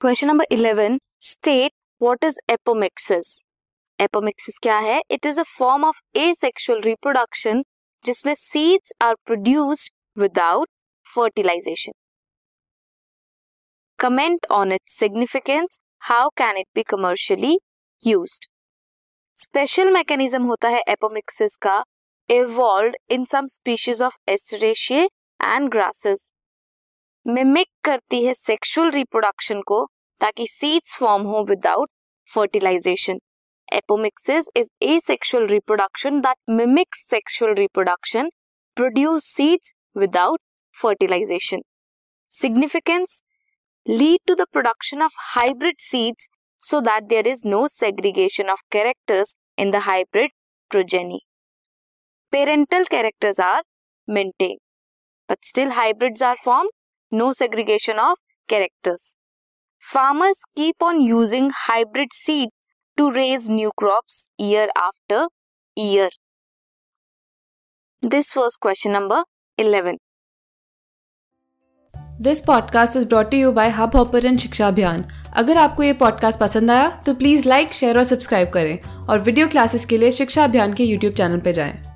Question number eleven state what is apomixis apomixis क्या है? It is a form of asexual reproduction जिसमें seeds are produced without fertilization comment on its significance how can it be commercially used special mechanism होता है apomixis का. Evolve in some species of Asteraceae and grasses mimic करती है sexual reproduction को ताकि seeds form हो without fertilization apomixis is asexual reproduction that mimics sexual reproduction produce seeds without fertilization significance lead to the production of hybrid seeds so that there is no segregation of characters in the hybrid progeny. Parental characters are maintained, but still hybrids are formed, no segregation of characters farmers keep on using hybrid seed to raise new crop year after year this was question number eleven this podcast is brought you by Hubhopper शिक्षा अभियान अगर आपको ये podcast पसंद आया तो please like share और subscribe करें और वीडियो क्लासेस के लिए शिक्षा अभियान के यूट्यूब चैनल पर जाएँ।